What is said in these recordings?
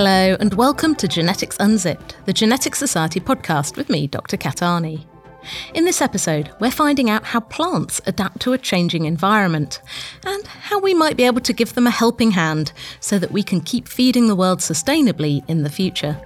Hello, and welcome to Genetics Unzipped, the Genetics Society podcast with me, Dr. Kat Arney. In this episode, we're finding out how plants adapt to a changing environment and how we might be able to give them a helping hand so that we can keep feeding the world sustainably in the future.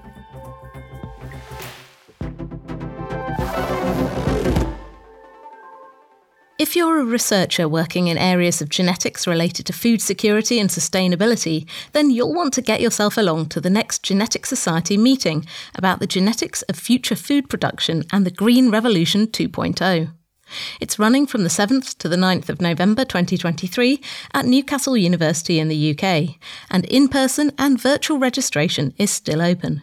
If you're a researcher working in areas of genetics related to food security and sustainability, then you'll want to get yourself along to the next Genetics Society meeting about the genetics of future food production and the Green Revolution 2.0. It's running from the 7th to the 9th of November 2023 at Newcastle University in the UK, and in person and virtual registration is still open.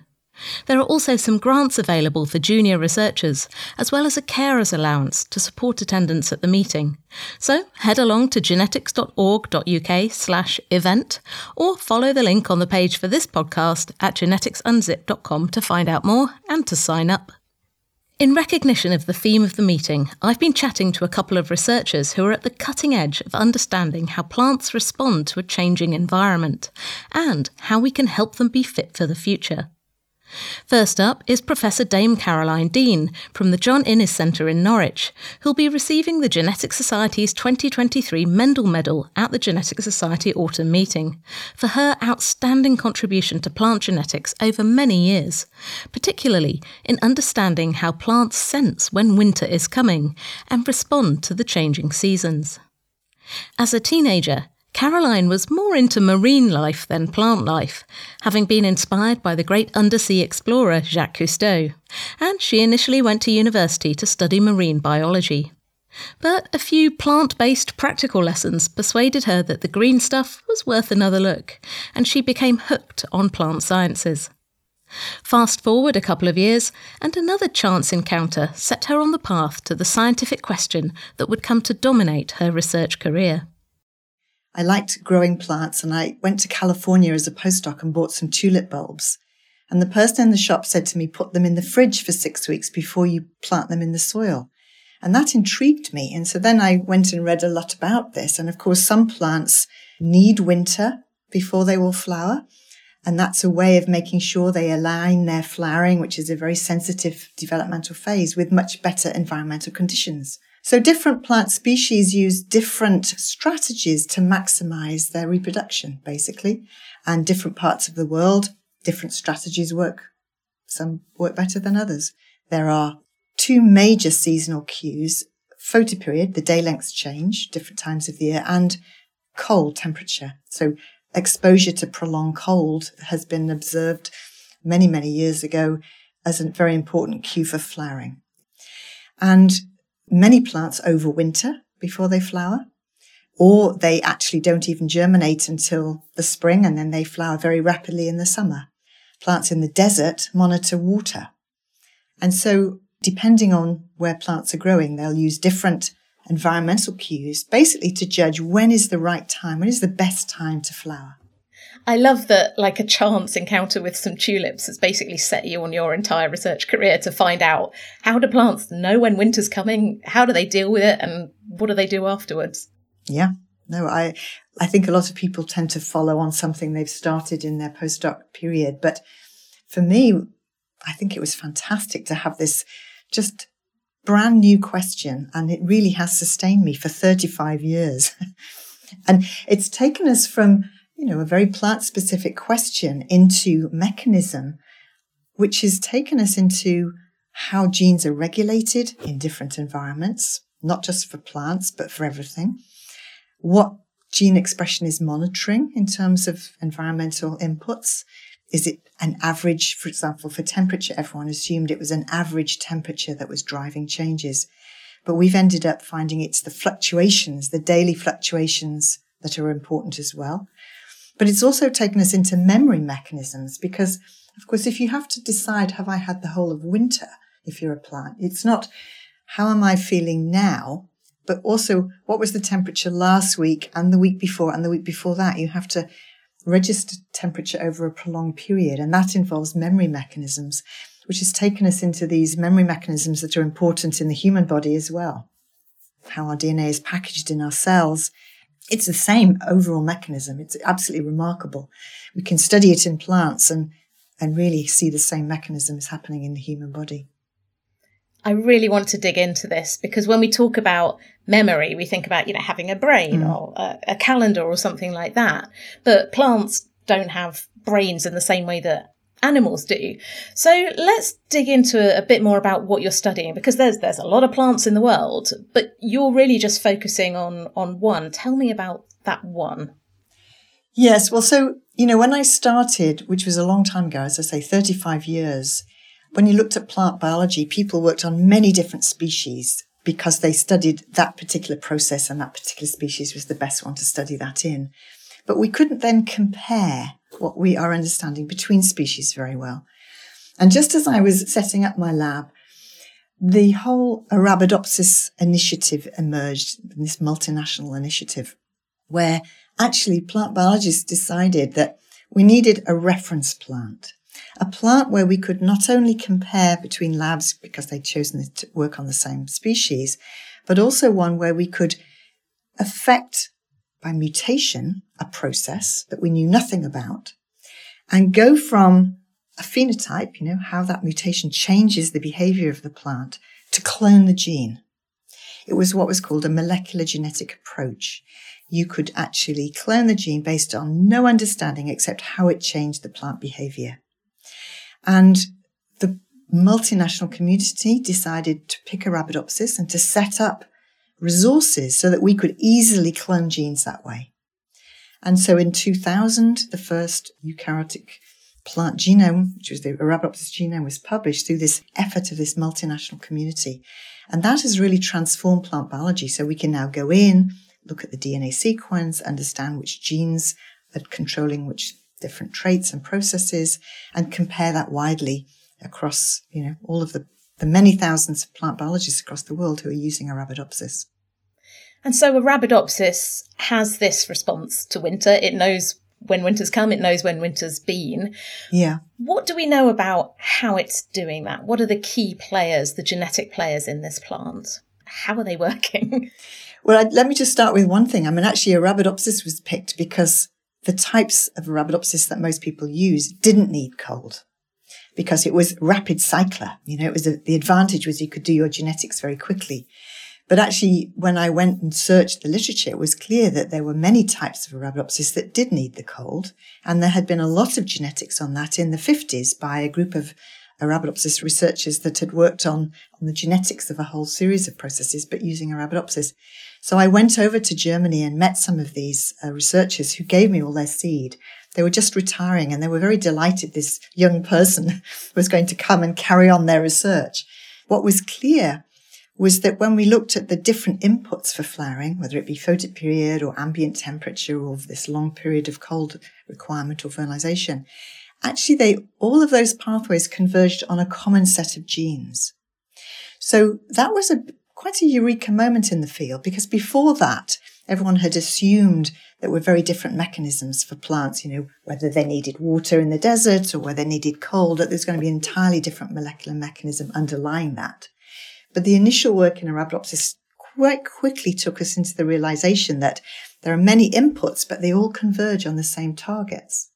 There are also some grants available for junior researchers, as well as a carer's allowance to support attendance at the meeting. So head along to genetics.org.uk slash event or follow the link on the page for this podcast at geneticsunzipped.com to find out more and to sign up. In recognition of the theme of the meeting, I've been chatting to a couple of researchers who are at the cutting edge of understanding how plants respond to a changing environment and how we can help them be fit for the future. First up is Professor Dame Caroline Dean from the John Innes Centre in Norwich, who'll be receiving the Genetics Society's 2023 Mendel Medal at the Genetics Society Autumn Meeting for her outstanding contribution to plant genetics over many years, particularly in understanding how plants sense when winter is coming and respond to the changing seasons. As a teenager, Caroline was more into marine life than plant life, having been inspired by the great undersea explorer Jacques Cousteau, and she initially went to university to study marine biology. But a few plant based practical lessons persuaded her that the green stuff was worth another look, and she became hooked on plant sciences. Fast forward a couple of years, and another chance encounter set her on the path to the scientific question that would come to dominate her research career. I liked growing plants and I went to California as a postdoc and bought some tulip bulbs. And the person in the shop said to me, put them in the fridge for six weeks before you plant them in the soil. And that intrigued me. And so then I went and read a lot about this. And of course, some plants need winter before they will flower. And that's a way of making sure they align their flowering, which is a very sensitive developmental phase with much better environmental conditions. So different plant species use different strategies to maximize their reproduction, basically. And different parts of the world, different strategies work. Some work better than others. There are two major seasonal cues, photoperiod, the day lengths change, different times of the year, and cold temperature. So exposure to prolonged cold has been observed many, many years ago as a very important cue for flowering. And Many plants overwinter before they flower, or they actually don't even germinate until the spring and then they flower very rapidly in the summer. Plants in the desert monitor water. And so depending on where plants are growing, they'll use different environmental cues basically to judge when is the right time, when is the best time to flower. I love that, like a chance encounter with some tulips has basically set you on your entire research career to find out how do plants know when winter's coming, how do they deal with it, and what do they do afterwards. Yeah, no, I I think a lot of people tend to follow on something they've started in their postdoc period, but for me, I think it was fantastic to have this just brand new question, and it really has sustained me for 35 years. and it's taken us from you know, a very plant specific question into mechanism, which has taken us into how genes are regulated in different environments, not just for plants, but for everything. What gene expression is monitoring in terms of environmental inputs. Is it an average, for example, for temperature? Everyone assumed it was an average temperature that was driving changes. But we've ended up finding it's the fluctuations, the daily fluctuations that are important as well. But it's also taken us into memory mechanisms because, of course, if you have to decide, have I had the whole of winter? If you're a plant, it's not how am I feeling now, but also what was the temperature last week and the week before and the week before that. You have to register temperature over a prolonged period. And that involves memory mechanisms, which has taken us into these memory mechanisms that are important in the human body as well. How our DNA is packaged in our cells it's the same overall mechanism. It's absolutely remarkable. We can study it in plants and and really see the same mechanisms happening in the human body. I really want to dig into this because when we talk about memory, we think about, you know, having a brain mm. or a, a, calendar or something like that. But plants don't have brains in the same way that animals do. So let's dig into a, a bit more about what you're studying because there's there's a lot of plants in the world, but you're really just focusing on on one. Tell me about that one. Yes, well so, you know, when I started, which was a long time ago, as I say 35 years, when you looked at plant biology, people worked on many different species because they studied that particular process and that particular species was the best one to study that in. But we couldn't then compare what we are understanding between species very well. And just as I was setting up my lab, the whole Arabidopsis initiative emerged, this multinational initiative, where actually plant biologists decided that we needed a reference plant a plant where we could not only compare between labs because they'd chosen to work on the same species, but also one where we could affect by mutation a process that we knew nothing about and go from a phenotype, you know, how that mutation changes the behavior of the plant to clone the gene. It was what was called a molecular genetic approach. You could actually clone the gene based on no understanding except how it changed the plant behavior. And the multinational community decided to pick Arabidopsis and to set up resources so that we could easily clone genes that way. And so in 2000, the first eukaryotic plant genome, which was the Arabidopsis genome, was published through this effort of this multinational community. And that has really transformed plant biology. So we can now go in, look at the DNA sequence, understand which genes are controlling which different traits and processes and compare that widely across, you know, all of the, the many thousands of plant biologists across the world who are using Arabidopsis. And so Arabidopsis has this response to winter. It knows when winter's come, it knows when winter's been. Yeah. What do we know about how it's doing that? What are the key players, the genetic players in this plant? How are they working? Well, I, let me just start with one thing. I mean, actually, Arabidopsis was picked because the types of Arabidopsis that most people use didn't need cold because it was rapid cycler. You know, it was a, the advantage was you could do your genetics very quickly. But actually, when I went and searched the literature, it was clear that there were many types of Arabidopsis that did need the cold. And there had been a lot of genetics on that in the 50s by a group of Arabidopsis researchers that had worked on, on the genetics of a whole series of processes, but using Arabidopsis. So I went over to Germany and met some of these uh, researchers who gave me all their seed. They were just retiring and they were very delighted this young person was going to come and carry on their research. What was clear was that when we looked at the different inputs for flowering, whether it be photoperiod or ambient temperature or this long period of cold requirement or fertilization, actually they, all of those pathways converged on a common set of genes. So that was a quite a eureka moment in the field because before that, everyone had assumed that were very different mechanisms for plants, you know, whether they needed water in the desert or whether they needed cold, that there's going to be an entirely different molecular mechanism underlying that. But the initial work in Arabidopsis quite quickly took us into the realization that there are many inputs, but they all converge on the same targets.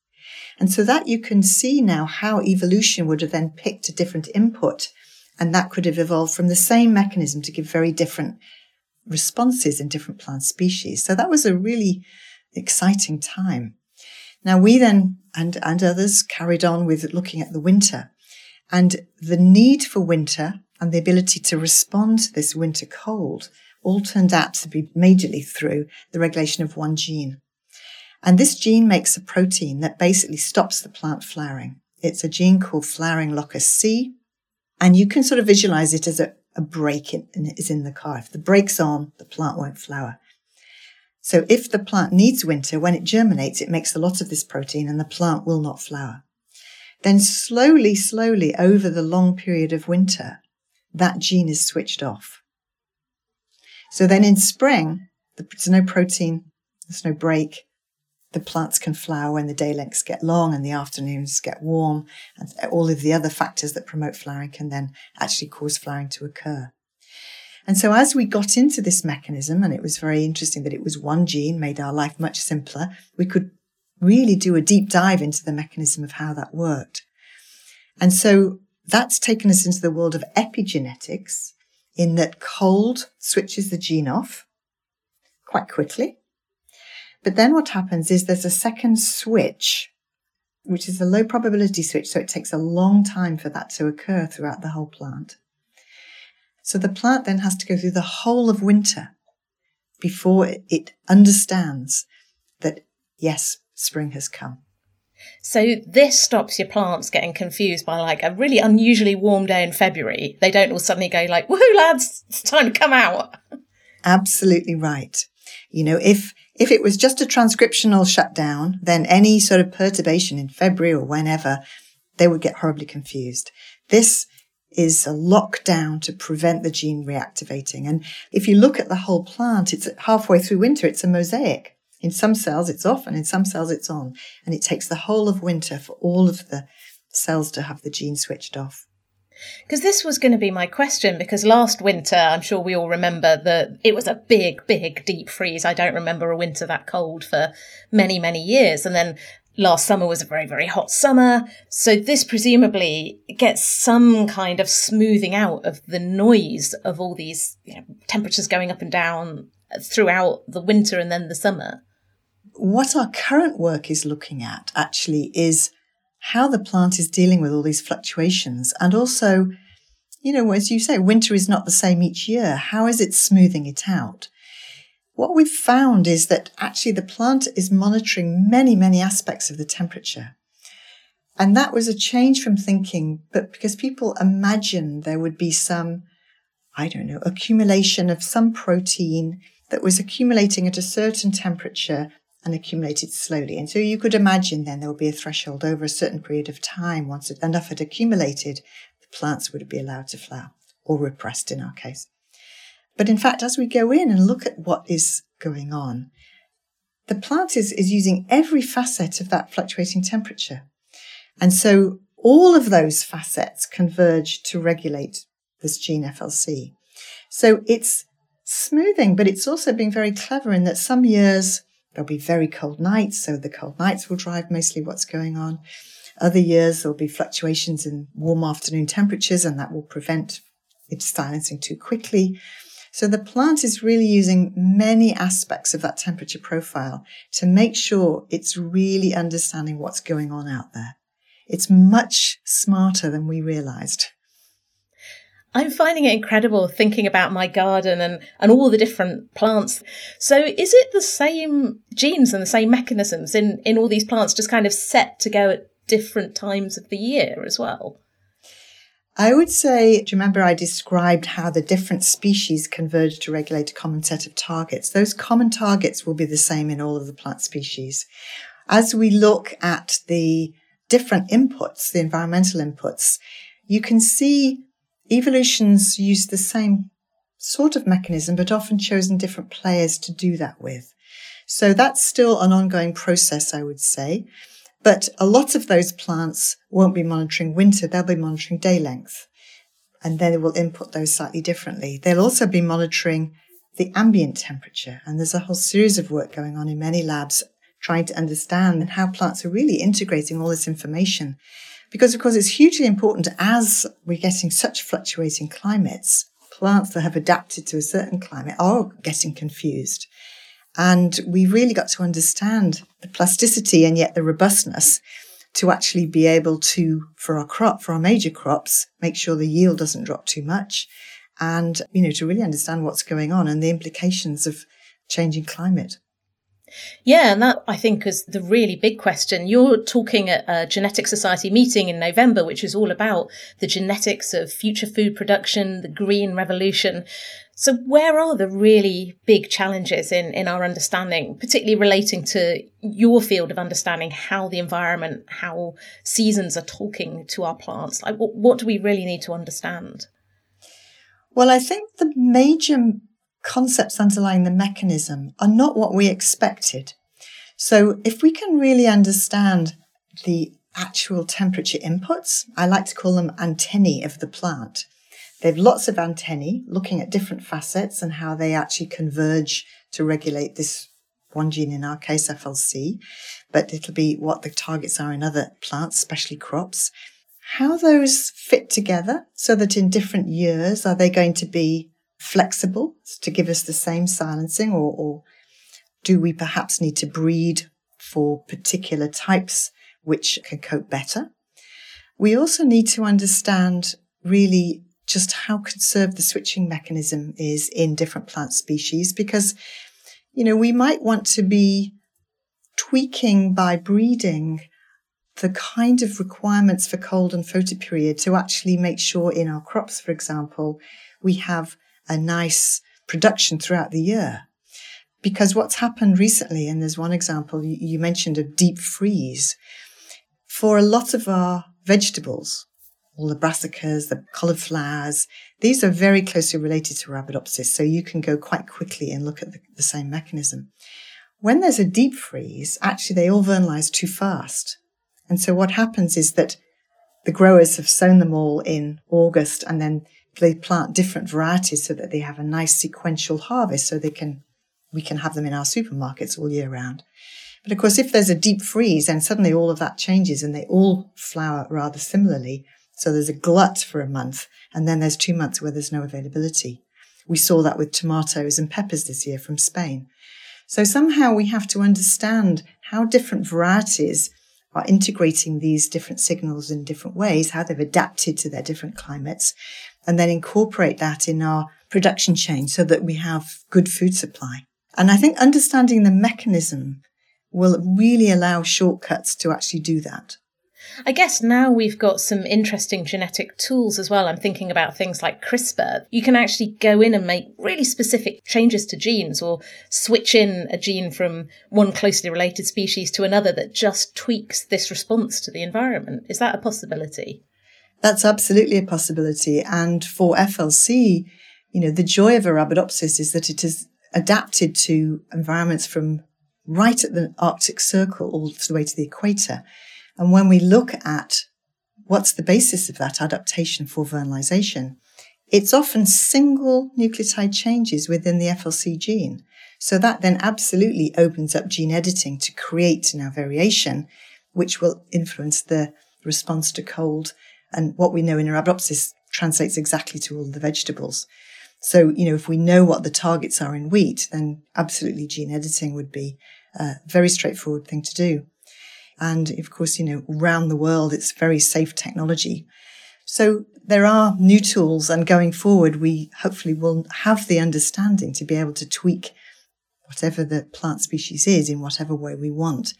And so that you can see now how evolution would have then picked a different input and that could have evolved from the same mechanism to give very different responses in different plant species. So that was a really exciting time. Now we then and, and others carried on with looking at the winter and the need for winter and the ability to respond to this winter cold all turned out to be majorly through the regulation of one gene. And this gene makes a protein that basically stops the plant flowering. It's a gene called flowering locus C, and you can sort of visualize it as a, a brake in, is in the car. If the brake's on, the plant won't flower. So if the plant needs winter, when it germinates, it makes a lot of this protein and the plant will not flower. Then slowly, slowly over the long period of winter, that gene is switched off. So then in spring, there's no protein, there's no brake, the plants can flower when the day lengths get long and the afternoons get warm, and all of the other factors that promote flowering can then actually cause flowering to occur. And so as we got into this mechanism, and it was very interesting that it was one gene made our life much simpler, we could really do a deep dive into the mechanism of how that worked. And so that's taken us into the world of epigenetics in that cold switches the gene off quite quickly. But then what happens is there's a second switch, which is a low probability switch. So it takes a long time for that to occur throughout the whole plant. So the plant then has to go through the whole of winter before it understands that yes, spring has come. So this stops your plants getting confused by like a really unusually warm day in February. They don't all suddenly go like, "Woohoo, lads! It's time to come out." Absolutely right. You know, if if it was just a transcriptional shutdown, then any sort of perturbation in February or whenever, they would get horribly confused. This is a lockdown to prevent the gene reactivating. And if you look at the whole plant, it's halfway through winter, it's a mosaic. In some cells, it's off, and in some cells, it's on. And it takes the whole of winter for all of the cells to have the gene switched off. Because this was going to be my question, because last winter, I'm sure we all remember that it was a big, big deep freeze. I don't remember a winter that cold for many, many years. And then last summer was a very, very hot summer. So this presumably gets some kind of smoothing out of the noise of all these you know, temperatures going up and down throughout the winter and then the summer what our current work is looking at actually is how the plant is dealing with all these fluctuations and also, you know, as you say, winter is not the same each year. How is it smoothing it out? What we've found is that actually the plant is monitoring many, many aspects of the temperature. And that was a change from thinking, but because people imagined there would be some, I don't know, accumulation of some protein that was accumulating at a certain temperature and accumulated slowly. And so you could imagine then there would be a threshold over a certain period of time. Once enough had accumulated, the plants would be allowed to flower or repressed in our case. But in fact, as we go in and look at what is going on, the plant is, is using every facet of that fluctuating temperature. And so all of those facets converge to regulate this gene FLC. So it's smoothing, but it's also being very clever in that some years There'll be very cold nights, so the cold nights will drive mostly what's going on. Other years, there'll be fluctuations in warm afternoon temperatures, and that will prevent it silencing too quickly. So the plant is really using many aspects of that temperature profile to make sure it's really understanding what's going on out there. It's much smarter than we realized. I'm finding it incredible thinking about my garden and, and all the different plants. So is it the same genes and the same mechanisms in, in all these plants just kind of set to go at different times of the year as well? I would say, do you remember I described how the different species converge to regulate a common set of targets? Those common targets will be the same in all of the plant species. As we look at the different inputs, the environmental inputs, you can see Evolution's used the same sort of mechanism, but often chosen different players to do that with. So that's still an ongoing process, I would say. But a lot of those plants won't be monitoring winter, they'll be monitoring day length. And then they will input those slightly differently. They'll also be monitoring the ambient temperature. And there's a whole series of work going on in many labs trying to understand how plants are really integrating all this information because of course it's hugely important as we're getting such fluctuating climates, plants that have adapted to a certain climate are getting confused. And we really got to understand the plasticity and yet the robustness to actually be able to, for our crop, for our major crops, make sure the yield doesn't drop too much. And, you know, to really understand what's going on and the implications of changing climate. Yeah, and that I think is the really big question. You're talking at a Genetic Society meeting in November, which is all about the genetics of future food production, the green revolution. So, where are the really big challenges in, in our understanding, particularly relating to your field of understanding how the environment, how seasons are talking to our plants? Like, what, what do we really need to understand? Well, I think the major concepts underlying the mechanism are not what we expected. So if we can really understand the actual temperature inputs, I like to call them antennae of the plant. They have lots of antennae looking at different facets and how they actually converge to regulate this one gene, in our case, FLC, but it'll be what the targets are in other plants, especially crops. how those fit together so that in different years, are they going to be flexible to give us the same silencing or, or do we perhaps need to breed for particular types which can cope better? We also need to understand really just how conserved the switching mechanism is in different plant species because, you know, we might want to be tweaking by breeding the kind of requirements for cold and photoperiod to actually make sure in our crops, for example, we have a nice production throughout the year. Because what's happened recently, and there's one example you mentioned a deep freeze, for a lot of our vegetables, all the brassicas, the cauliflowers, these are very closely related to Arabidopsis, so you can go quite quickly and look at the, the same mechanism. When there's a deep freeze, actually they all vernalize too fast. And so what happens is that the growers have sown them all in August and then they plant different varieties so that they have a nice sequential harvest so they can we can have them in our supermarkets all year round. But of course, if there's a deep freeze, then suddenly all of that changes and they all flower rather similarly. So there's a glut for a month, and then there's two months where there's no availability. We saw that with tomatoes and peppers this year from Spain. So somehow we have to understand how different varieties are integrating these different signals in different ways, how they've adapted to their different climates, and then incorporate that in our production chain so that we have good food supply. And I think understanding the mechanism will really allow shortcuts to actually do that. I guess now we've got some interesting genetic tools as well. I'm thinking about things like CRISPR. You can actually go in and make really specific changes to genes or switch in a gene from one closely related species to another that just tweaks this response to the environment. Is that a possibility? That's absolutely a possibility. And for FLC, you know, the joy of Arabidopsis is that it is adapted to environments from right at the Arctic Circle all the way to the equator. And when we look at what's the basis of that adaptation for vernalization, it's often single nucleotide changes within the FLC gene. So that then absolutely opens up gene editing to create now variation, which will influence the response to cold. And what we know in Arabidopsis translates exactly to all the vegetables. So, you know, if we know what the targets are in wheat, then absolutely gene editing would be a very straightforward thing to do. And of course, you know, around the world, it's very safe technology. So there are new tools and going forward, we hopefully will have the understanding to be able to tweak whatever the plant species is in whatever way we want.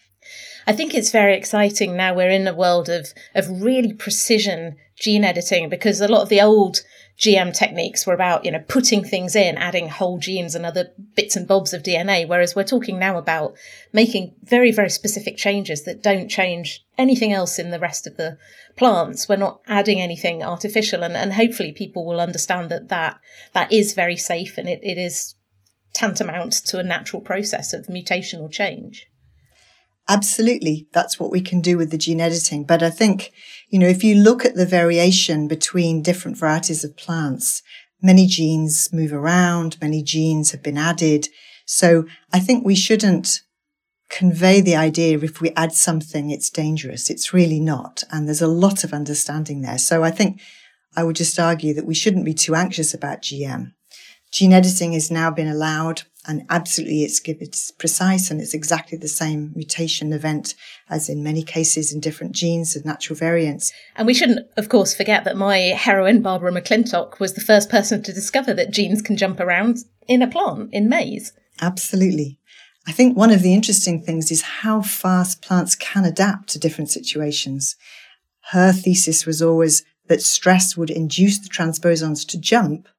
I think it's very exciting now we're in a world of, of really precision gene editing because a lot of the old GM techniques were about, you know, putting things in, adding whole genes and other bits and bobs of DNA. Whereas we're talking now about making very, very specific changes that don't change anything else in the rest of the plants. We're not adding anything artificial. And, and hopefully people will understand that that, that is very safe and it, it is tantamount to a natural process of mutational change. Absolutely. That's what we can do with the gene editing. But I think, you know, if you look at the variation between different varieties of plants, many genes move around, many genes have been added. So I think we shouldn't convey the idea if we add something, it's dangerous. It's really not. And there's a lot of understanding there. So I think I would just argue that we shouldn't be too anxious about GM. Gene editing has now been allowed and absolutely it's, it's precise and it's exactly the same mutation event as in many cases in different genes and natural variants. And we shouldn't, of course, forget that my heroine, Barbara McClintock, was the first person to discover that genes can jump around in a plant, in maize. Absolutely. I think one of the interesting things is how fast plants can adapt to different situations. Her thesis was always that stress would induce the transposons to jump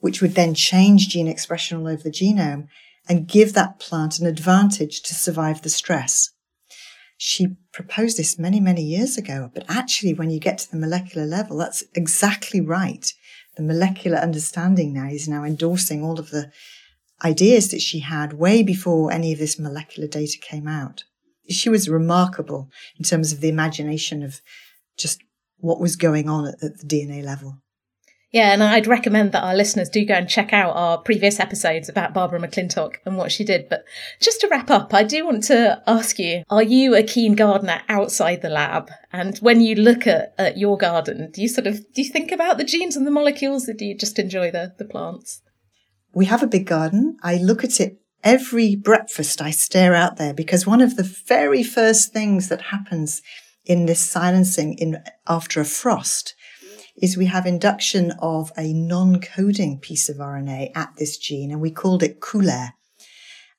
which would then change gene expression all over the genome and give that plant an advantage to survive the stress. She proposed this many, many years ago, but actually, when you get to the molecular level, that's exactly right. The molecular understanding now is now endorsing all of the ideas that she had way before any of this molecular data came out. She was remarkable in terms of the imagination of just what was going on at, the DNA level. Yeah, and I'd recommend that our listeners do go and check out our previous episodes about Barbara McClintock and what she did. But just to wrap up, I do want to ask you are you a keen gardener outside the lab? And when you look at, at your garden, do you sort of do you think about the genes and the molecules or do you just enjoy the, the plants? We have a big garden. I look at it every breakfast. I stare out there because one of the very first things that happens in this silencing in after a frost is we have induction of a non-coding piece of RNA at this gene, and we called it COOLAIR.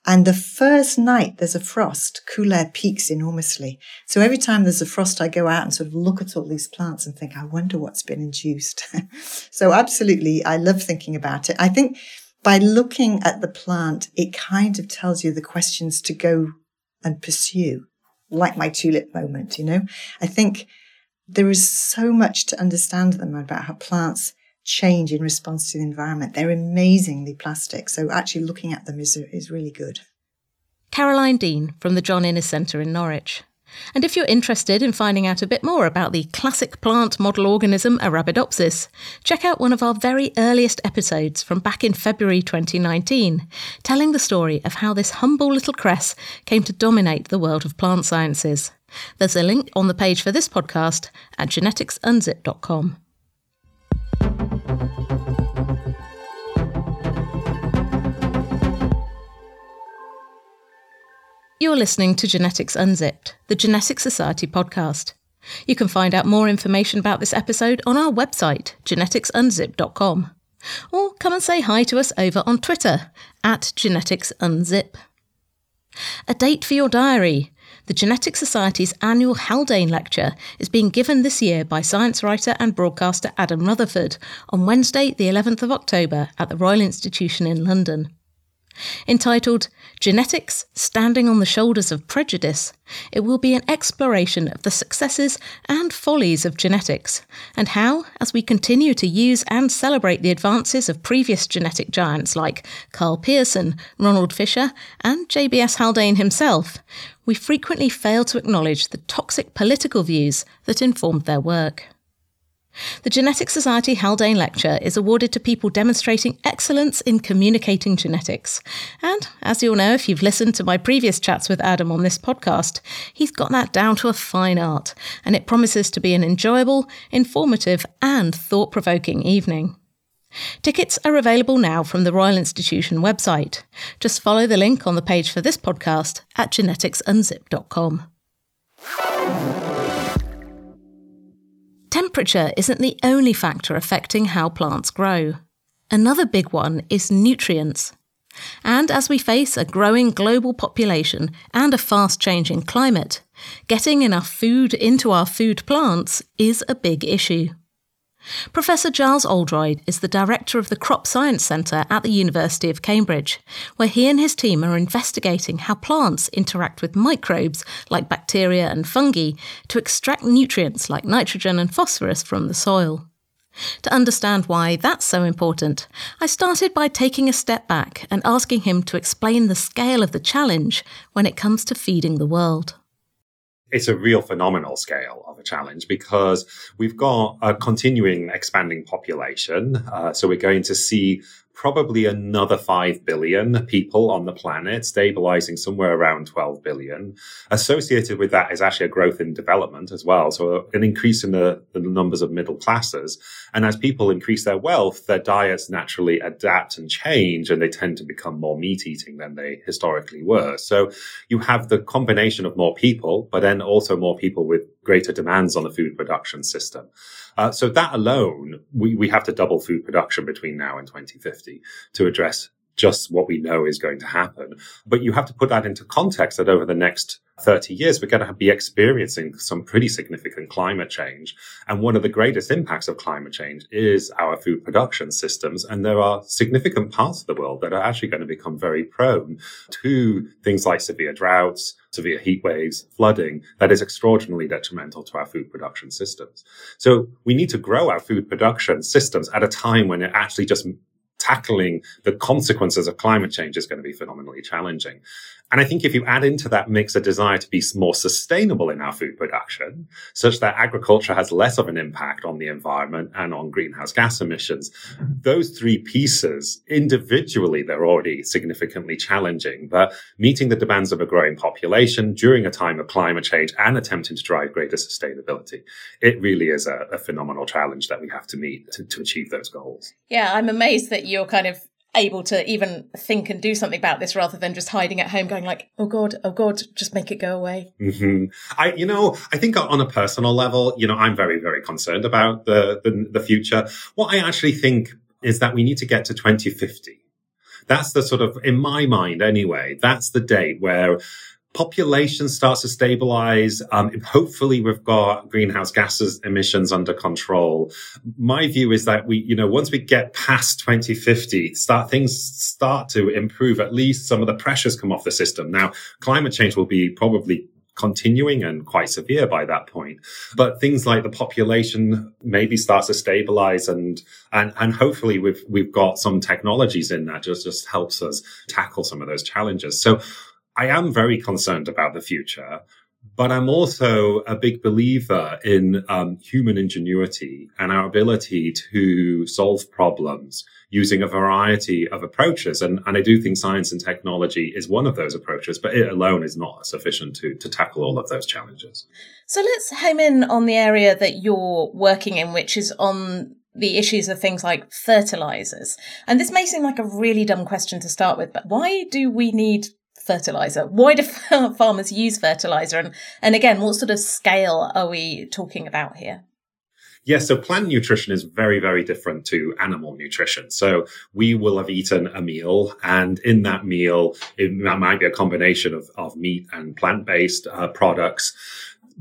And the first night there's a frost, COOLAIR peaks enormously. So every time there's a frost, I go out and sort of look at all these plants and think, I wonder what's been induced. so absolutely, I love thinking about it. I think by looking at the plant, it kind of tells you the questions to go and pursue, like my tulip moment, you know? I think there is so much to understand them about how plants change in response to the environment. They're amazingly plastic. So actually looking at them is, is really good. Caroline Dean from the John Innes Centre in Norwich. And if you're interested in finding out a bit more about the classic plant model organism Arabidopsis, check out one of our very earliest episodes from back in February 2019, telling the story of how this humble little cress came to dominate the world of plant sciences. There's a link on the page for this podcast at geneticsunzipped.com. You're listening to Genetics Unzipped, the Genetics Society podcast. You can find out more information about this episode on our website, geneticsunzipped.com. Or come and say hi to us over on Twitter at geneticsunzip. A date for your diary. The Genetics Society's annual Haldane Lecture is being given this year by science writer and broadcaster Adam Rutherford on Wednesday, the 11th of October at the Royal Institution in London. Entitled Genetics Standing on the Shoulders of Prejudice, it will be an exploration of the successes and follies of genetics, and how, as we continue to use and celebrate the advances of previous genetic giants like Karl Pearson, Ronald Fisher, and JBS Haldane himself, we frequently fail to acknowledge the toxic political views that informed their work. The Genetics Society Haldane Lecture is awarded to people demonstrating excellence in communicating genetics. And as you'll know if you've listened to my previous chats with Adam on this podcast, he's got that down to a fine art, and it promises to be an enjoyable, informative, and thought provoking evening. Tickets are available now from the Royal Institution website. Just follow the link on the page for this podcast at geneticsunzipped.com. Temperature isn't the only factor affecting how plants grow. Another big one is nutrients. And as we face a growing global population and a fast changing climate, getting enough food into our food plants is a big issue. Professor Giles Oldroyd is the director of the Crop Science Centre at the University of Cambridge, where he and his team are investigating how plants interact with microbes like bacteria and fungi to extract nutrients like nitrogen and phosphorus from the soil. To understand why that's so important, I started by taking a step back and asking him to explain the scale of the challenge when it comes to feeding the world it's a real phenomenal scale of a challenge because we've got a continuing expanding population. Uh, so we're going to see probably another 5 billion people on the planet, stabilizing somewhere around 12 billion. Associated with that is actually a growth in development as well. So an increase in the, the numbers of middle classes. And as people increase their wealth, their diets naturally adapt and change and they tend to become more meat eating than they historically were. So you have the combination of more people, but then also more people with greater demands on the food production system. Uh, so that alone, we, we have to double food production between now and 2050 to address just what we know is going to happen. But you have to put that into context that over the next 30 years, we're going to be experiencing some pretty significant climate change. And one of the greatest impacts of climate change is our food production systems. And there are significant parts of the world that are actually going to become very prone to things like severe droughts, severe heat waves, flooding that is extraordinarily detrimental to our food production systems. So we need to grow our food production systems at a time when it actually just tackling the consequences of climate change is going to be phenomenally challenging. And I think if you add into that mix a desire to be more sustainable in our food production, such that agriculture has less of an impact on the environment and on greenhouse gas emissions, mm-hmm. those three pieces individually, they're already significantly challenging. But meeting the demands of a growing population during a time of climate change and attempting to drive greater sustainability, it really is a, a phenomenal challenge that we have to meet to, to achieve those goals. Yeah, I'm amazed that you're kind of able to even think and do something about this rather than just hiding at home going like oh god oh god just make it go away. Mm-hmm. i you know i think on a personal level you know i'm very very concerned about the, the the future. What i actually think is that we need to get to 2050 that's the sort of in my mind anyway that's the date where population starts to stabilize. Um, hopefully we've got greenhouse gases emissions under control. My view is that we, you know, once we get past 2050, start things start to improve. At least some of the pressures come off the system. Now, climate change will be probably continuing and quite severe by that point. But things like the population maybe starts to stabilize and and and hopefully we've we've got some technologies in that just just helps us tackle some of those challenges. So I am very concerned about the future, but I'm also a big believer in um, human ingenuity and our ability to solve problems using a variety of approaches. And, and I do think science and technology is one of those approaches, but it alone is not sufficient to, to tackle all of those challenges. So let's home in on the area that you're working in, which is on the issues of things like fertilizers. And this may seem like a really dumb question to start with, but why do we need fertilizer? Why do farmers use fertilizer? And, and again, what sort of scale are we talking about here? Yes, so plant nutrition is very, very different to animal nutrition. So we will have eaten a meal, and in that meal, it might be a combination of, of meat and plant based uh, products.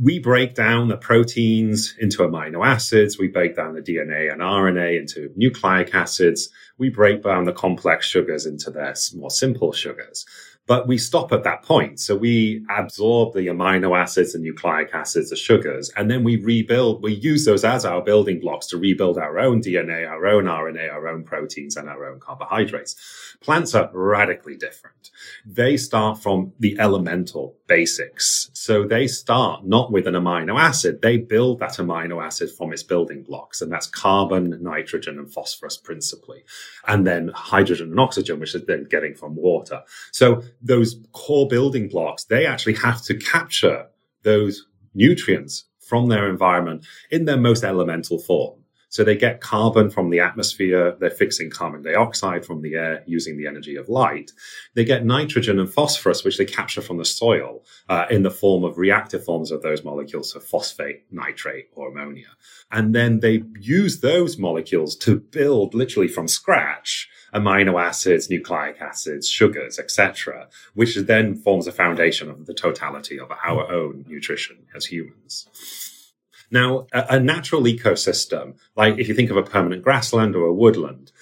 We break down the proteins into amino acids. We break down the DNA and RNA into nucleic acids. We break down the complex sugars into their more simple sugars. But we stop at that point. So we absorb the amino acids and nucleic acids, the sugars, and then we rebuild, we use those as our building blocks to rebuild our own DNA, our own RNA, our own proteins, and our own carbohydrates. Plants are radically different. They start from the elemental basics. So they start not with an amino acid. They build that amino acid from its building blocks. And that's carbon, nitrogen, and phosphorus principally. And then hydrogen and oxygen, which is then getting from water. So those core building blocks, they actually have to capture those nutrients from their environment in their most elemental form. So they get carbon from the atmosphere. They're fixing carbon dioxide from the air using the energy of light. They get nitrogen and phosphorus, which they capture from the soil uh, in the form of reactive forms of those molecules, so phosphate, nitrate, or ammonia. And then they use those molecules to build literally from scratch amino acids, nucleic acids, sugars, etc., which then forms a foundation of the totality of our own nutrition as humans. Now, a, a natural ecosystem, like if you think of a permanent grassland or a woodland,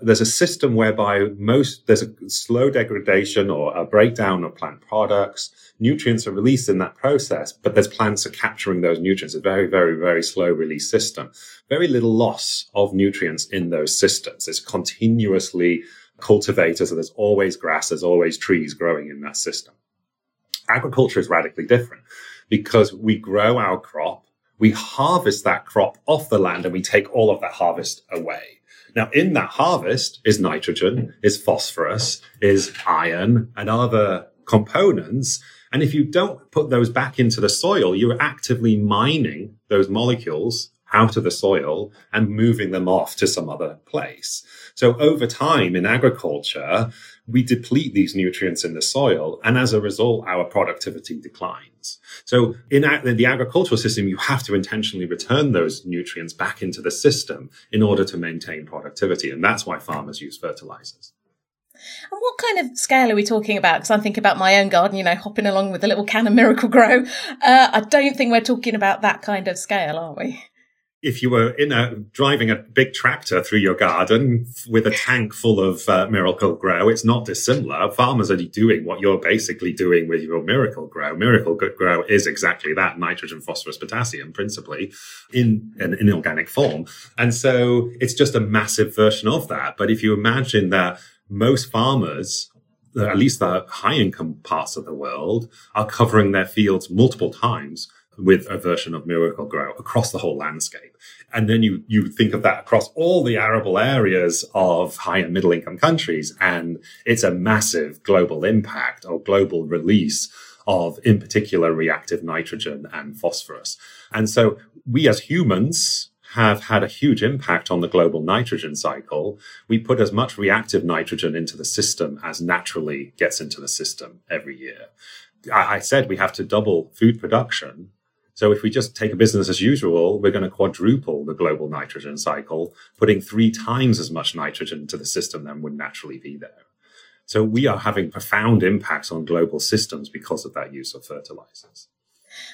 there's a system whereby most there's a slow degradation or a breakdown of plant products. Nutrients are released in that process, but there's plants are capturing those nutrients. A very, very, very slow release system. Very little loss of nutrients in those systems. It's continuously cultivated, so there's always grass, there's always trees growing in that system. Agriculture is radically different because we grow our crop, we harvest that crop off the land, and we take all of that harvest away now, in that harvest is nitrogen, is phosphorus, is iron, and other components. And if you don't put those back into the soil, you're actively mining those molecules out of the soil and moving them off to some other place. So over time in agriculture, we deplete these nutrients in the soil. And as a result, our productivity declines. So in the agricultural system, you have to intentionally return those nutrients back into the system in order to maintain productivity. And that's why farmers use fertilizers. And what kind of scale are we talking about? Because I'm thinking about my own garden, you know, hopping along with a little can of Miracle-Gro. Uh, I don't think we're talking about that kind of scale, are we? If you were in a driving a big tractor through your garden with a tank full of uh, Miracle-Gro it's not dissimilar. Farmers are doing what you're basically doing with your Miracle-Gro Miracle Grow is exactly that: nitrogen, phosphorus, potassium, principally in an inorganic form. And so it's just a massive version of that. But if you imagine that most farmers at least the high income parts of the world, are covering their fields multiple times with a version of Miracle-Gro across the whole landscape. And then you, you think of that across all the arable areas of high and middle income countries. And it's a massive global impact or global release of, in particular, reactive nitrogen and phosphorus. And so we as humans have had a huge impact on the global nitrogen cycle. We put as much reactive nitrogen into the system as naturally gets into the system every year. I said we have to double food production so if we just take a business as usual, we're going to quadruple the global nitrogen cycle, putting three times as much nitrogen into the system than would naturally be there. So we are having profound impacts on global systems because of that use of fertilizers.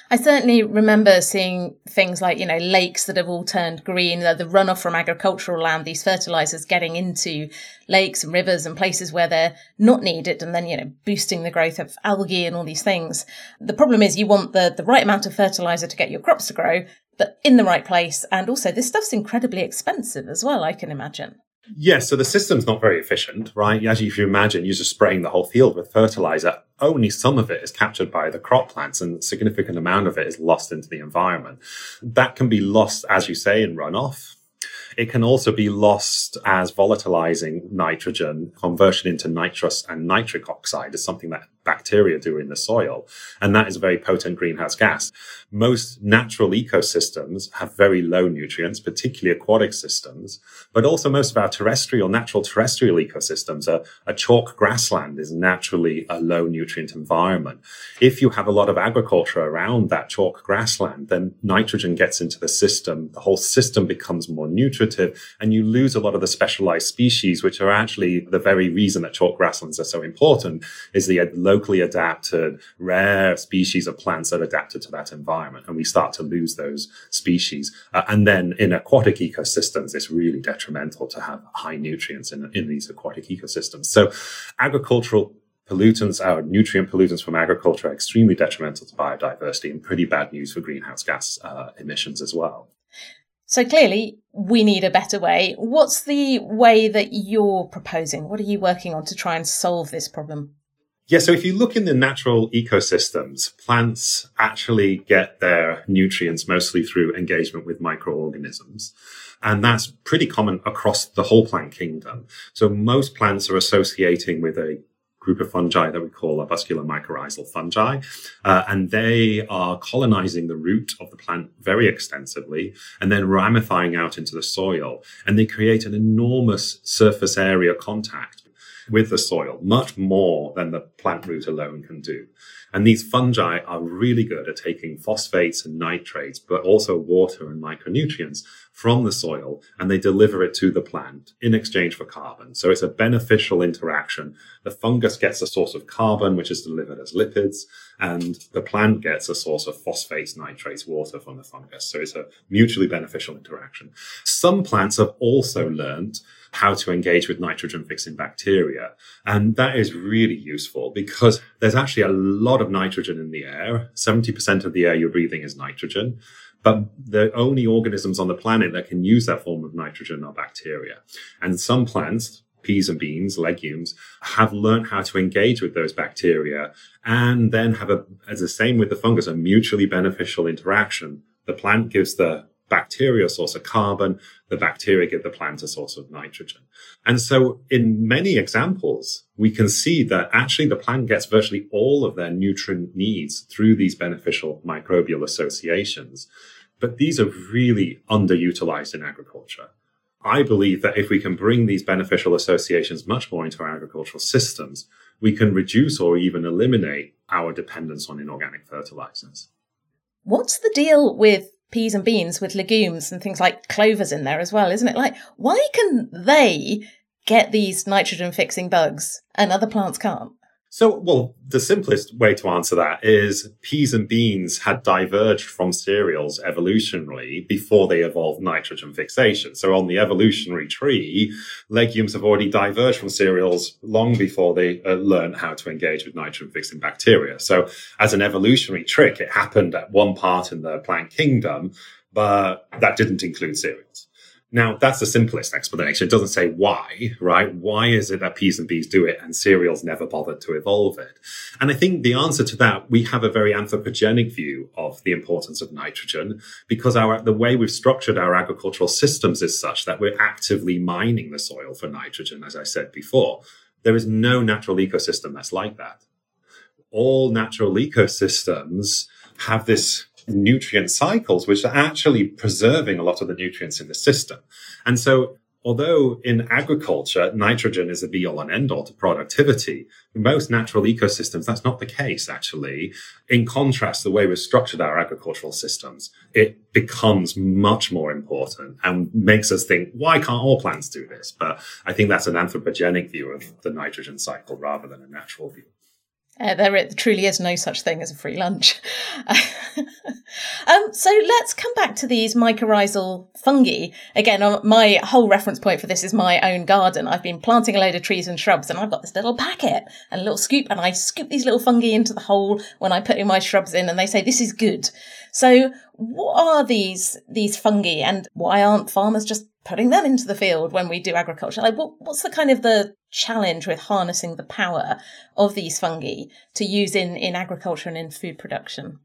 I certainly remember seeing things like, you know, lakes that have all turned green, the, the runoff from agricultural land, these fertilizers getting into lakes and rivers and places where they're not needed, and then, you know, boosting the growth of algae and all these things. The problem is you want the, the right amount of fertilizer to get your crops to grow, but in the right place. And also, this stuff's incredibly expensive as well, I can imagine. Yes, so the system's not very efficient, right? As you can imagine, you're just spraying the whole field with fertilizer. Only some of it is captured by the crop plants and a significant amount of it is lost into the environment. That can be lost, as you say, in runoff. It can also be lost as volatilizing nitrogen. Conversion into nitrous and nitric oxide is something that bacteria do in the soil. And that is a very potent greenhouse gas. Most natural ecosystems have very low nutrients, particularly aquatic systems, but also most of our terrestrial, natural terrestrial ecosystems, a, a chalk grassland is naturally a low nutrient environment. If you have a lot of agriculture around that chalk grassland, then nitrogen gets into the system. The whole system becomes more and you lose a lot of the specialized species, which are actually the very reason that chalk grasslands are so important is the locally adapted, rare species of plants that are adapted to that environment. And we start to lose those species. Uh, and then in aquatic ecosystems, it's really detrimental to have high nutrients in, in these aquatic ecosystems. So agricultural pollutants, our nutrient pollutants from agriculture are extremely detrimental to biodiversity and pretty bad news for greenhouse gas uh, emissions as well. So clearly, we need a better way. What's the way that you're proposing? What are you working on to try and solve this problem? Yeah, so if you look in the natural ecosystems, plants actually get their nutrients mostly through engagement with microorganisms. And that's pretty common across the whole plant kingdom. So most plants are associating with a group of fungi that we call arbuscular mycorrhizal fungi. Uh, and they are colonizing the root of the plant very extensively and then ramifying out into the soil. And they create an enormous surface area contact with the soil, much more than the plant root alone can do. And these fungi are really good at taking phosphates and nitrates, but also water and micronutrients from the soil, and they deliver it to the plant in exchange for carbon. So it's a beneficial interaction. The fungus gets a source of carbon, which is delivered as lipids, and the plant gets a source of phosphates, nitrates, water from the fungus. So it's a mutually beneficial interaction. Some plants have also learned how to engage with nitrogen fixing bacteria. And that is really useful because there's actually a lot of nitrogen in the air. 70% of the air you're breathing is nitrogen. But the only organisms on the planet that can use that form of nitrogen are bacteria. And some plants, peas and beans, legumes, have learned how to engage with those bacteria and then have a, as the same with the fungus, a mutually beneficial interaction. The plant gives the bacteria a source of carbon, the bacteria give the plant a source of nitrogen. And so in many examples, we can see that actually the plant gets virtually all of their nutrient needs through these beneficial microbial associations. But these are really underutilized in agriculture. I believe that if we can bring these beneficial associations much more into our agricultural systems, we can reduce or even eliminate our dependence on inorganic fertilizers. What's the deal with peas and beans with legumes and things like clovers in there as well, isn't it? Like, why can they get these nitrogen fixing bugs and other plants can't? So, well, the simplest way to answer that is peas and beans had diverged from cereals evolutionarily before they evolved nitrogen fixation. So on the evolutionary tree, legumes have already diverged from cereals long before they uh, learned how to engage with nitrogen fixing bacteria. So as an evolutionary trick, it happened at one part in the plant kingdom, but that didn't include cereals. Now, that's the simplest explanation. It doesn't say why, right? Why is it that peas and bees do it and cereals never bothered to evolve it? And I think the answer to that, we have a very anthropogenic view of the importance of nitrogen because our, the way we've structured our agricultural systems is such that we're actively mining the soil for nitrogen, as I said before. There is no natural ecosystem that's like that. All natural ecosystems have this nutrient cycles, which are actually preserving a lot of the nutrients in the system. And so, although in agriculture, nitrogen is a be all and end all to productivity, in most natural ecosystems, that's not the case, actually. In contrast, the way we've structured our agricultural systems, it becomes much more important and makes us think, why can't all plants do this? But I think that's an anthropogenic view of the nitrogen cycle rather than a natural view. Uh, there truly is no such thing as a free lunch. um, so let's come back to these mycorrhizal fungi. Again, uh, my whole reference point for this is my own garden. I've been planting a load of trees and shrubs, and I've got this little packet and a little scoop, and I scoop these little fungi into the hole when I put in my shrubs in, and they say this is good. So, what are these these fungi, and why aren't farmers just putting them into the field when we do agriculture? Like, what, what's the kind of the challenge with harnessing the power of these fungi to use in, in agriculture and in food production?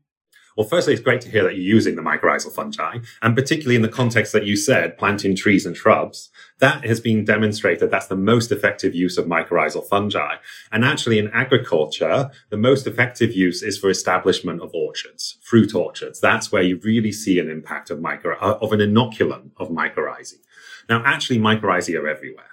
Well, firstly, it's great to hear that you're using the mycorrhizal fungi, and particularly in the context that you said, planting trees and shrubs. That has been demonstrated that's the most effective use of mycorrhizal fungi. And actually, in agriculture, the most effective use is for establishment of orchards, fruit orchards. That's where you really see an impact of uh, of an inoculum of mycorrhizae. Now, actually, mycorrhizae are everywhere.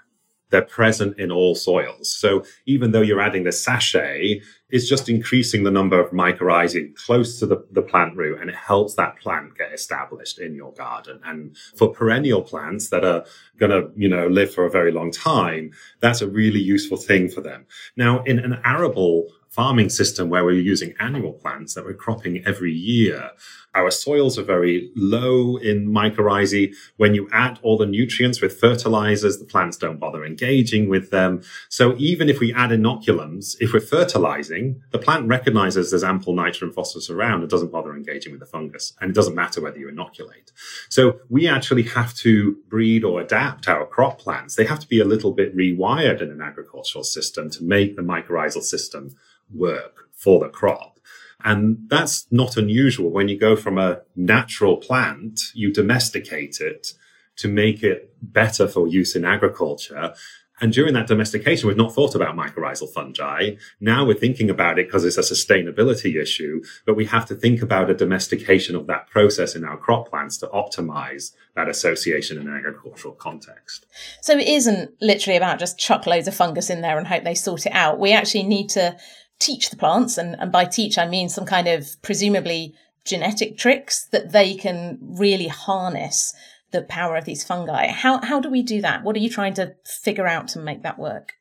They're present in all soils. So even though you're adding the sachet, it's just increasing the number of mycorrhizae close to the, the plant root and it helps that plant get established in your garden. And for perennial plants that are going to, you know, live for a very long time, that's a really useful thing for them. Now, in an arable farming system where we're using annual plants that we're cropping every year, our soils are very low in mycorrhizae. When you add all the nutrients with fertilizers, the plants don't bother engaging with them. So even if we add inoculums, if we're fertilizing, the plant recognizes there's ample nitrogen phosphorus around. It doesn't bother engaging with the fungus. And it doesn't matter whether you inoculate. So we actually have to breed or adapt our crop plants. They have to be a little bit rewired in an agricultural system to make the mycorrhizal system work for the crop. And that's not unusual. When you go from a natural plant, you domesticate it to make it better for use in agriculture. And during that domestication, we've not thought about mycorrhizal fungi. Now we're thinking about it because it's a sustainability issue, but we have to think about a domestication of that process in our crop plants to optimize that association in an agricultural context. So it isn't literally about just chuck loads of fungus in there and hope they sort it out. We actually need to teach the plants, and, and by teach, I mean some kind of presumably genetic tricks that they can really harness the power of these fungi. How, how do we do that? What are you trying to figure out to make that work?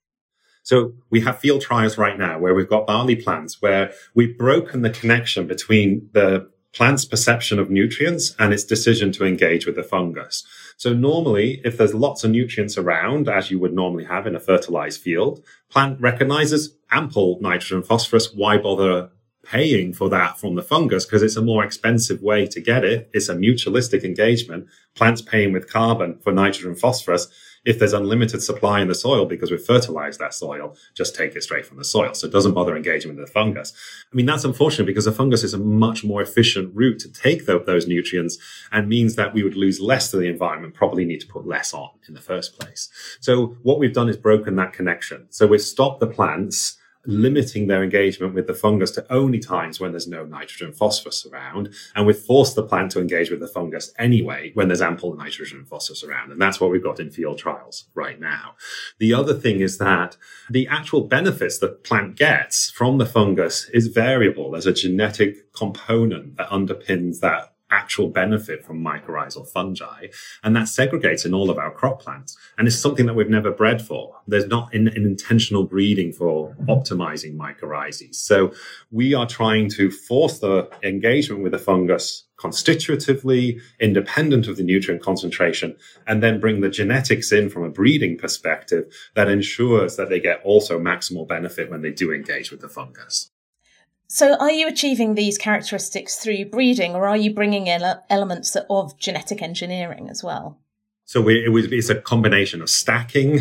So we have field trials right now where we've got barley plants where we've broken the connection between the plant's perception of nutrients and its decision to engage with the fungus. So normally, if there's lots of nutrients around, as you would normally have in a fertilized field, plant recognizes ample nitrogen phosphorus. Why bother paying for that from the fungus? Because it's a more expensive way to get it. It's a mutualistic engagement. Plants paying with carbon for nitrogen phosphorus if there's unlimited supply in the soil because we've fertilized that soil, just take it straight from the soil. So it doesn't bother engaging with the fungus. I mean, that's unfortunate because the fungus is a much more efficient route to take those nutrients and means that we would lose less to the environment, probably need to put less on in the first place. So what we've done is broken that connection. So we've stopped the plants limiting their engagement with the fungus to only times when there's no nitrogen phosphorus around. And we've forced the plant to engage with the fungus anyway when there's ample nitrogen phosphorus around. And that's what we've got in field trials right now. The other thing is that the actual benefits the plant gets from the fungus is variable. There's a genetic component that underpins that actual benefit from mycorrhizal fungi. And that segregates in all of our crop plants. And it's something that we've never bred for. There's not an, an intentional breeding for optimizing mycorrhizae. So we are trying to force the engagement with the fungus constitutively, independent of the nutrient concentration, and then bring the genetics in from a breeding perspective that ensures that they get also maximal benefit when they do engage with the fungus. So, are you achieving these characteristics through breeding, or are you bringing in elements of genetic engineering as well? So we, it was, it's a combination of stacking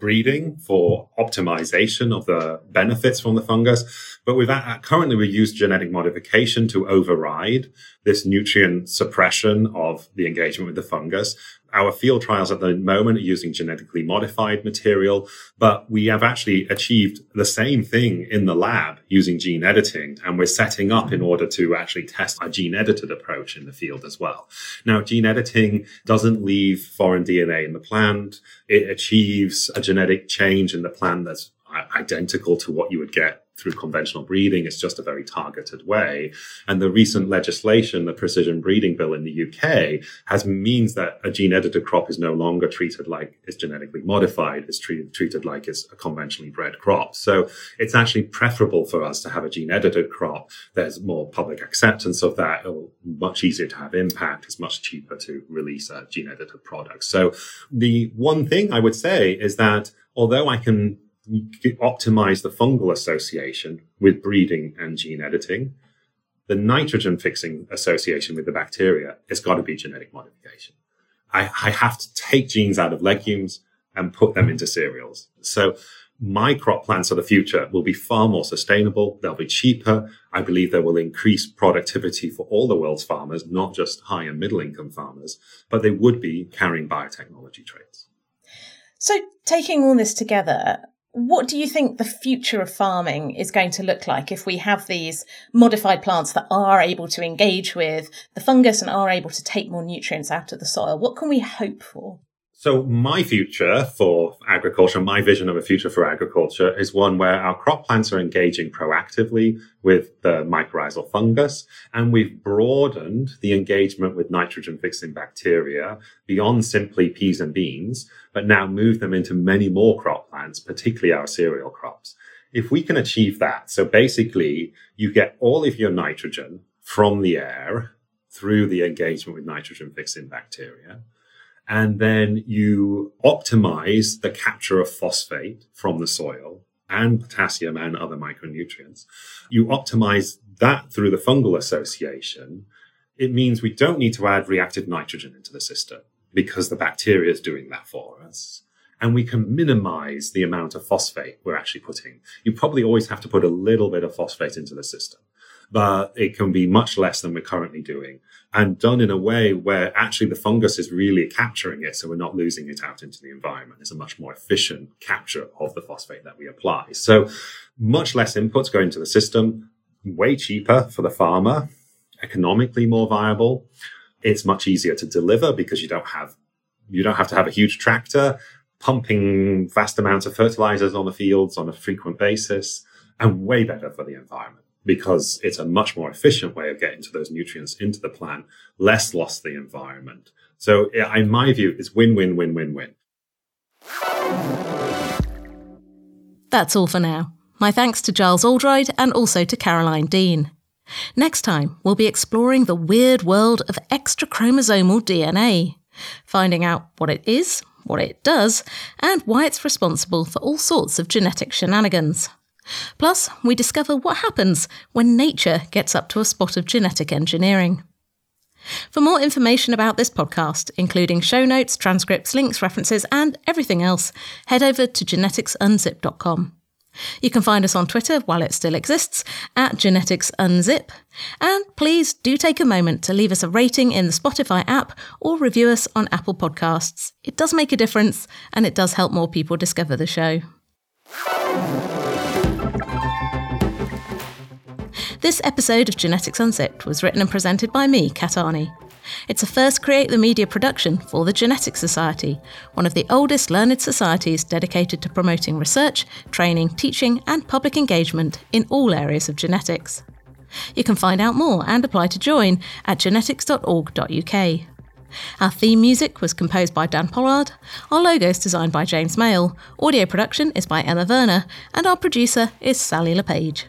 breeding for optimization of the benefits from the fungus. But with uh, that, currently we use genetic modification to override this nutrient suppression of the engagement with the fungus. Our field trials at the moment are using genetically modified material, but we have actually achieved the same thing in the lab using gene editing. And we're setting up in order to actually test a gene edited approach in the field as well. Now, gene editing doesn't leave foreign DNA in the plant. It achieves a genetic change in the plant that's identical to what you would get through conventional breeding. It's just a very targeted way. And the recent legislation, the precision breeding bill in the UK has means that a gene edited crop is no longer treated like it's genetically modified. It's treated, treated like it's a conventionally bred crop. So it's actually preferable for us to have a gene edited crop. There's more public acceptance of that. It's much easier to have impact. It's much cheaper to release a gene edited product. So the one thing I would say is that although I can optimize the fungal association with breeding and gene editing. The nitrogen fixing association with the bacteria has got to be genetic modification. I, I have to take genes out of legumes and put them into cereals. So my crop plants of the future will be far more sustainable. They'll be cheaper. I believe they will increase productivity for all the world's farmers, not just high and middle income farmers, but they would be carrying biotechnology traits. So taking all this together, what do you think the future of farming is going to look like if we have these modified plants that are able to engage with the fungus and are able to take more nutrients out of the soil? What can we hope for? So my future for agriculture, my vision of a future for agriculture is one where our crop plants are engaging proactively with the mycorrhizal fungus. And we've broadened the engagement with nitrogen fixing bacteria beyond simply peas and beans, but now move them into many more crop plants, particularly our cereal crops. If we can achieve that, so basically you get all of your nitrogen from the air through the engagement with nitrogen fixing bacteria and then you optimize the capture of phosphate from the soil and potassium and other micronutrients. You optimize that through the fungal association. It means we don't need to add reactive nitrogen into the system because the bacteria is doing that for us. And we can minimize the amount of phosphate we're actually putting. You probably always have to put a little bit of phosphate into the system but it can be much less than we're currently doing and done in a way where actually the fungus is really capturing it. So we're not losing it out into the environment. It's a much more efficient capture of the phosphate that we apply. So much less inputs go into the system, way cheaper for the farmer, economically more viable. It's much easier to deliver because you don't have, you don't have to have a huge tractor pumping vast amounts of fertilizers on the fields on a frequent basis and way better for the environment because it's a much more efficient way of getting to those nutrients into the plant, less loss to the environment. So in my view, it's win, win, win, win, win. That's all for now. My thanks to Giles Oldroyd and also to Caroline Dean. Next time, we'll be exploring the weird world of extrachromosomal DNA, finding out what it is, what it does, and why it's responsible for all sorts of genetic shenanigans. Plus, we discover what happens when nature gets up to a spot of genetic engineering. For more information about this podcast, including show notes, transcripts, links, references, and everything else, head over to geneticsunzipped.com. You can find us on Twitter while it still exists at geneticsunzip. And please do take a moment to leave us a rating in the Spotify app or review us on Apple Podcasts. It does make a difference and it does help more people discover the show. This episode of Genetics Unzipped was written and presented by me, Kat Arney. It's a first Create the Media production for the Genetics Society, one of the oldest learned societies dedicated to promoting research, training, teaching, and public engagement in all areas of genetics. You can find out more and apply to join at genetics.org.uk. Our theme music was composed by Dan Pollard, our logo is designed by James Mail, audio production is by Emma Werner, and our producer is Sally LePage.